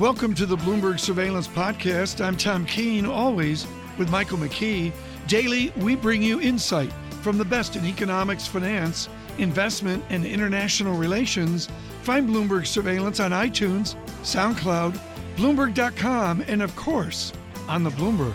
Welcome to the Bloomberg Surveillance Podcast. I'm Tom Keene, always with Michael McKee. Daily, we bring you insight from the best in economics, finance, investment, and international relations. Find Bloomberg Surveillance on iTunes, SoundCloud, Bloomberg.com, and of course, on the Bloomberg.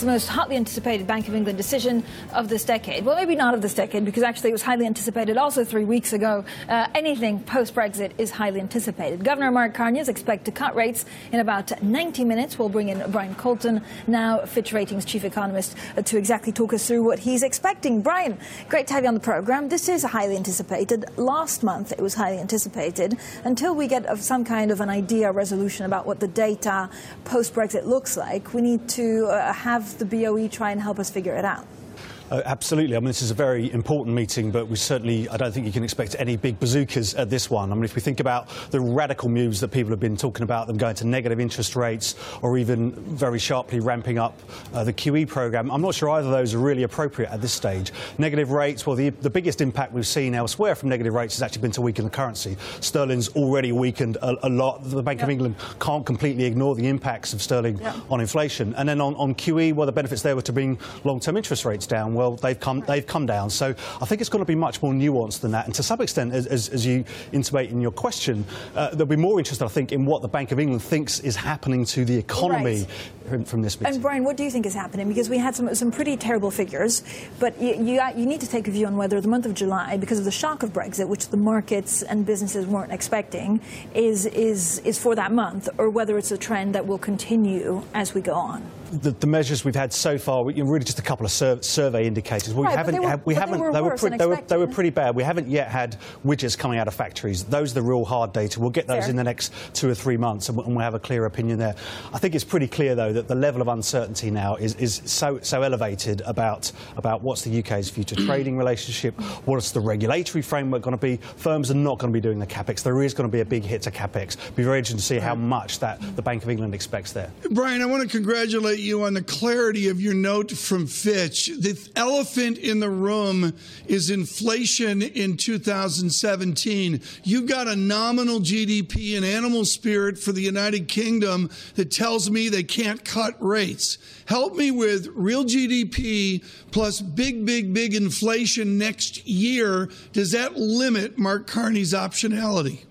It's the most hotly anticipated Bank of England decision of this decade. Well, maybe not of this decade, because actually it was highly anticipated also three weeks ago. Uh, anything post Brexit is highly anticipated. Governor Mark Carney is expected to cut rates in about 90 minutes. We'll bring in Brian Coulton, now Fitch Ratings chief economist, uh, to exactly talk us through what he's expecting. Brian, great to have you on the program. This is highly anticipated. Last month it was highly anticipated. Until we get some kind of an idea, resolution about what the data post Brexit looks like, we need to uh, have the BOE try and help us figure it out? Uh, absolutely. I mean, this is a very important meeting, but we certainly, I don't think you can expect any big bazookas at this one. I mean, if we think about the radical moves that people have been talking about, them going to negative interest rates or even very sharply ramping up uh, the QE program, I'm not sure either of those are really appropriate at this stage. Negative rates, well, the, the biggest impact we've seen elsewhere from negative rates has actually been to weaken the currency. Sterling's already weakened a, a lot. The Bank of England can't completely ignore the impacts of sterling on inflation. And then on, on QE, well, the benefits there were to bring long-term interest rates down well, they've come, they've come down. So I think it's going to be much more nuanced than that. And to some extent, as, as, as you intimate in your question, uh, there'll be more interested, I think, in what the Bank of England thinks is happening to the economy right. from this meeting. And Brian, what do you think is happening? Because we had some, some pretty terrible figures, but you, you, you need to take a view on whether the month of July, because of the shock of Brexit, which the markets and businesses weren't expecting, is, is, is for that month, or whether it's a trend that will continue as we go on the, the, measures we've had so far, we, really just a couple of sur survey indicators. We right, haven't, they were, we haven't, they were, they were, pre they, were, they were pretty bad. We haven't yet had widgets coming out of factories. Those are the real hard data. We'll get those Fair. in the next two or three months, and we'll have a clear opinion there. I think it's pretty clear, though, that the level of uncertainty now is, is so so elevated about about what's the UK's future trading relationship, what's the regulatory framework going to be. Firms are not going to be doing the capex. There is going to be a big hit to capex. Be very interesting to see how much that the Bank of England expects there. Brian, I want to congratulate you on the clarity of your note from Fitch. The elephant in the room is inflation in 2017. You've got a nominal GDP and animal spirit for the United Kingdom that tells me they can't cut rates. Help me with real GDP plus big, big, big inflation next year. Does that limit Mark Carney's optionality?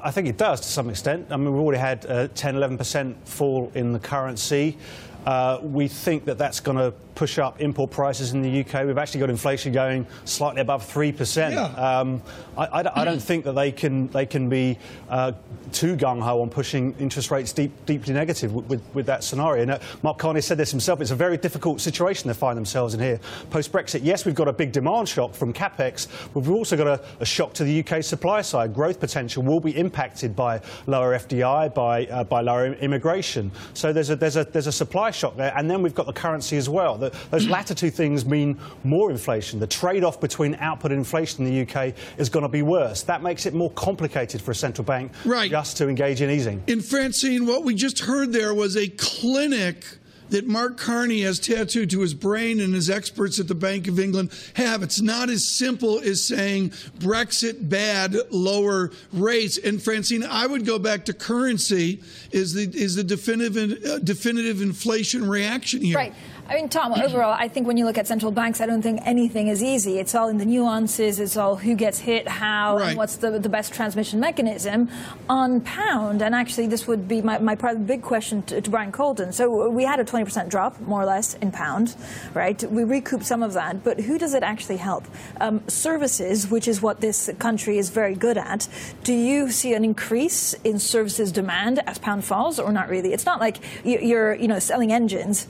I think it does to some extent. I mean, we've already had a 10, 11% fall in the currency. Uh, we think that that's going to push up import prices in the UK. We've actually got inflation going slightly above 3%. Yeah. Um, I, I, I, don't think that they can, they can be uh, too gung ho on pushing interest rates deep, deeply negative with, with, with that scenario. Now, Mark Carney said this himself. It's a very difficult situation they find themselves in here. Post Brexit, yes, we've got a big demand shock from capex, but we've also got a, a shock to the UK supply side. Growth potential will be impacted by lower FDI, by, uh, by lower immigration. So there's a, there's, a, there's a supply shock there. And then we've got the currency as well. The, those mm. latter two things mean more inflation. The trade off between output and inflation in the UK is going to be worse. That makes it more complicated for a central bank right. just to engage in easing. In Francine, what we just heard there was a clinic that Mark Carney has tattooed to his brain and his experts at the Bank of England have. It's not as simple as saying Brexit bad, lower rates. And Francine, I would go back to currency is the is the definitive uh, definitive inflation reaction here. Right. I mean, Tom, overall, I think when you look at central banks, I don't think anything is easy. It's all in the nuances. It's all who gets hit, how, right. and what's the, the best transmission mechanism on pound. And actually, this would be my, my big question to, to Brian Coulton. So we had a 20% drop, more or less, in pound, right? We recouped some of that, but who does it actually help? Um, services, which is what this country is very good at. Do you see an increase in services demand as pound falls, or not really? It's not like you're, you know, selling engines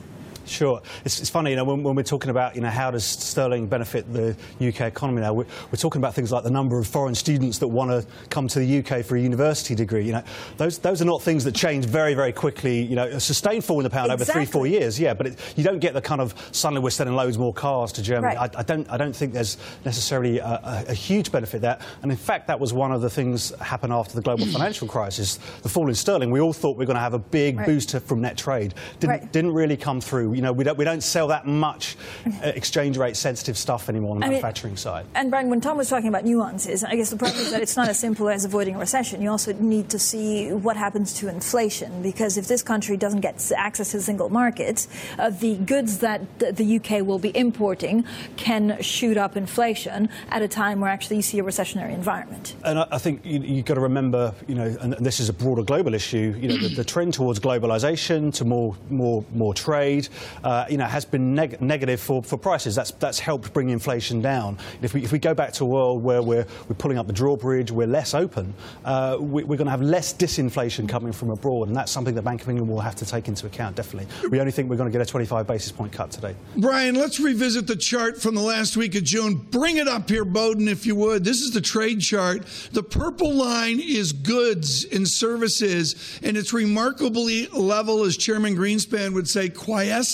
Sure. It's, it's funny, you know, when, when, we're talking about, you know, how does sterling benefit the UK economy now, we're, we're talking about things like the number of foreign students that want to come to the UK for a university degree. You know, those, those are not things that change very, very quickly. You know, a sustained fall in the pound exactly. over three, four years, yeah, but it, you don't get the kind of suddenly we're selling loads more cars to Germany. Right. I, I, don't, I don't think there's necessarily a, a, a, huge benefit there. And in fact, that was one of the things that happened after the global financial crisis, the fall in sterling. We all thought we were going to have a big right. boost from net trade. Didn't, right. didn't really come through you know, we don't, we don't sell that much uh, exchange rate sensitive stuff anymore on the I manufacturing mean, side. And Brian, when Tom was talking about nuances, I guess the problem is that it's not as simple as avoiding a recession. You also need to see what happens to inflation, because if this country doesn't get access to the single market, uh, the goods that the UK will be importing can shoot up inflation at a time where actually you see a recessionary environment. And I think you, have got to remember, you know, and this is a broader global issue, you know, the, the trend towards globalization, to more, more, more trade, uh, you know, has been neg- negative for, for prices. That's, that's helped bring inflation down. If we, if we go back to a world where we're, we're pulling up the drawbridge, we're less open, uh, we, we're going to have less disinflation coming from abroad, and that's something that Bank of England will have to take into account, definitely. We only think we're going to get a 25 basis point cut today. Brian, let's revisit the chart from the last week of June. Bring it up here, Bowden, if you would. This is the trade chart. The purple line is goods and services, and it's remarkably level, as Chairman Greenspan would say, quiescent.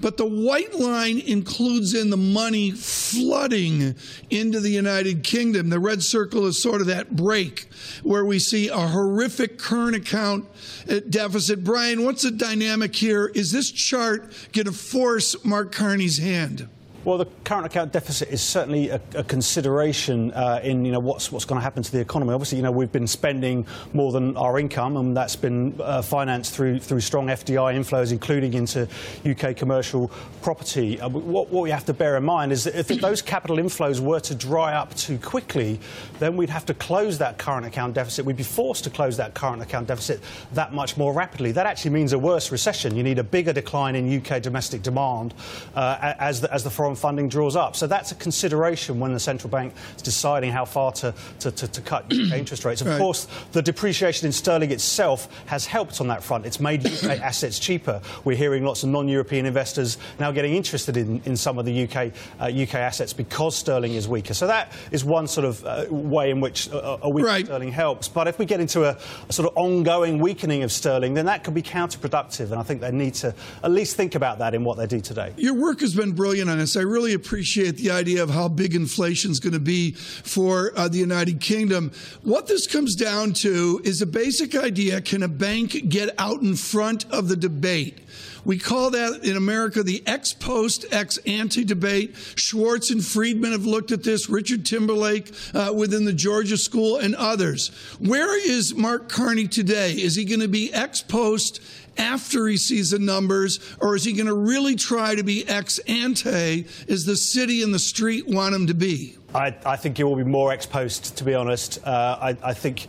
But the white line includes in the money flooding into the United Kingdom. The red circle is sort of that break where we see a horrific current account uh, deficit. Brian, what's the dynamic here? Is this chart going to force Mark Carney's hand? Well, the current account deficit is certainly a, a consideration uh, in you know what's what's going to happen to the economy. Obviously, you know we've been spending more than our income, and that's been uh, financed through through strong FDI inflows, including into UK commercial property. Uh, what, what, we have to bear in mind is that if those capital inflows were to dry up too quickly, then we'd have to close that current account deficit. We'd be forced to close that current account deficit that much more rapidly. That actually means a worse recession. You need a bigger decline in UK domestic demand uh, as the, as the foreign foreign funding draws up. So that's a consideration when the central bank is deciding how far to, to, to, to cut interest rates. Of right. course, the depreciation in sterling itself has helped on that front. It's made UK assets cheaper. We're hearing lots of non-European investors now getting interested in, in some of the UK, uh, UK assets because sterling is weaker. So that is one sort of uh, way in which a, a weaker right. sterling helps. But if we get into a, a sort of ongoing weakening of sterling, then that could be counterproductive. And I think they need to at least think about that in what they do today. Your work has been brilliant on this. I really appreciate the idea of how big inflation is going to be for uh, the United Kingdom. What this comes down to is a basic idea can a bank get out in front of the debate? We call that in America the ex post, ex ante debate. Schwartz and Friedman have looked at this, Richard Timberlake uh, within the Georgia School, and others. Where is Mark Carney today? Is he going to be ex post, after he sees the numbers, or is he going to really try to be ex ante as the city and the street want him to be? I, I think he will be more ex post, to be honest. Uh, I, I, think.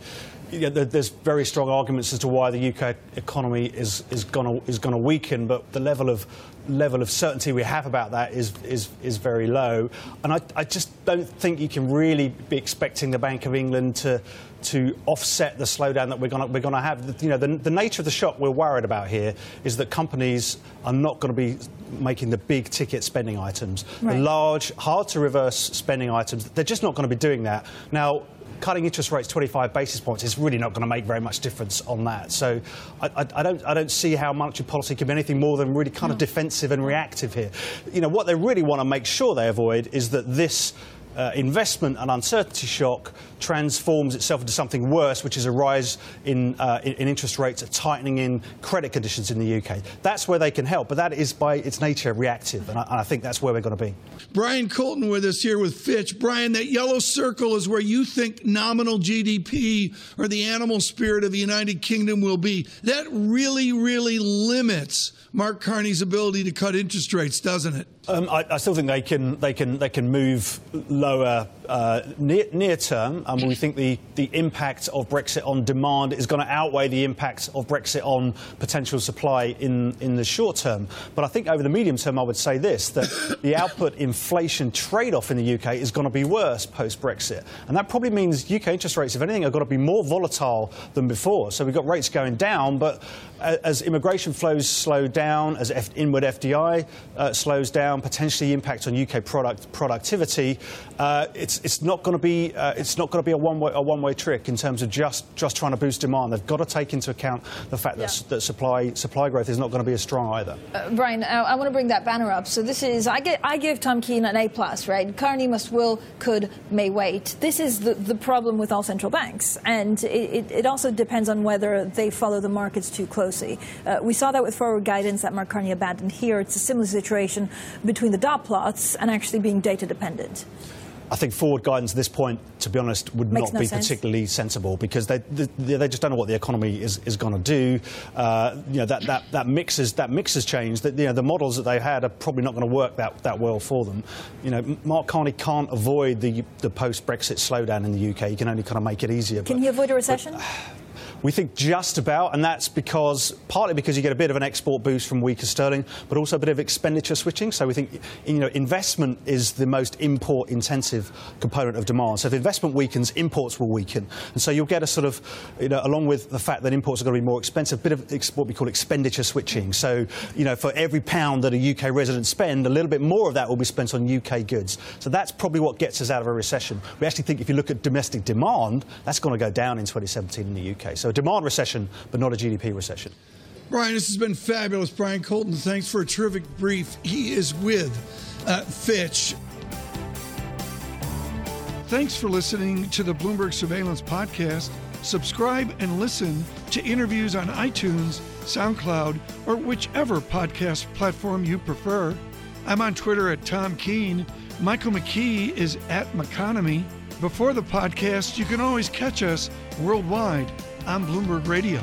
There's very strong arguments as to why the UK economy is, is going is gonna weaken, but the level of level of certainty we have about that is is, is very low. And I, I just don't think you can really be expecting the Bank of England to to offset the slowdown that we're going we're gonna have. You know, the, the nature of the shock we're worried about here is that companies are not going to be making the big ticket spending items, right. the large, hard to reverse spending items. They're just not going to be doing that now cutting interest rates 25 basis points is really not going to make very much difference on that. So I, I, I, don't, I don't see how monetary policy can be anything more than really kind no. of defensive and reactive here. You know, what they really want to make sure they avoid is that this uh, investment and uncertainty shock transforms itself into something worse, which is a rise in, uh, in, in, interest rates, a tightening in credit conditions in the UK. That's where they can help, but that is by its nature reactive, and I, and I think that's where we're going to be. Brian Coulton with us here with Fitch. Brian, that yellow circle is where you think nominal GDP or the animal spirit of the United Kingdom will be. That really, really limits Mark Carney's ability to cut interest rates, doesn't it? Um, I, I, still think they can they can they can move lower uh, near, near, term. Um, we think the, the impact of Brexit on demand is going to outweigh the impact of Brexit on potential supply in, in the short term. But I think over the medium term, I would say this that the output inflation trade off in the UK is going to be worse post Brexit. And that probably means UK interest rates, if anything, are going to be more volatile than before. So we've got rates going down, but as immigration flows slow down, as F- inward FDI uh, slows down, potentially impact on UK product productivity, uh, it's it's not going to be uh, it's not going to be a one way a one way trick in terms of just just trying to boost demand. They've got to take into account the fact yeah. that, that supply supply growth is not going to be as strong either. Uh, Brian, I, I want to bring that banner up. So this is I get I give Tom Keene an A plus, right? Carney must will, could, may wait. This is the, the problem with all central banks, and it, it, it also depends on whether they follow the markets too closely. Uh, we saw that with forward guidance guidance that Mark Carney abandoned here. It's a similar situation between the dot plots and actually being data dependent. I think forward guidance at this point, to be honest, would Makes not no be sense. particularly sensible because they, they, they just don't know what the economy is, is going to do. Uh, you know that, that, that mix is that mix has changed. That you know the models that they've had are probably not going to work that, that well for them. You know, Mark Carney can't avoid the the post Brexit slowdown in the UK. He can only kind of make it easier. Can but- he avoid a recession? We think just about, and that's because partly because you get a bit of an export boost from weaker sterling, but also a bit of expenditure switching. So we think you know investment is the most import-intensive component of demand. So if investment weakens, imports will weaken, and so you'll get a sort of you know along with the fact that imports are going to be more expensive, a bit of what we call expenditure switching. So you know for every pound that a UK resident spend, a little bit more of that will be spent on UK goods. So that's probably what gets us out of a recession. We actually think if you look at domestic demand, that's going to go down in 2017 in the UK. So a demand recession, but not a GDP recession. Brian, this has been fabulous. Brian Coulton, thanks for a terrific brief. He is with uh, Fitch. Thanks for listening to the Bloomberg Surveillance Podcast. Subscribe and listen to interviews on iTunes, SoundCloud, or whichever podcast platform you prefer. I'm on Twitter at Tom Keene. Michael McKee is at McConomy. Before the podcast, you can always catch us worldwide on Bloomberg Radio.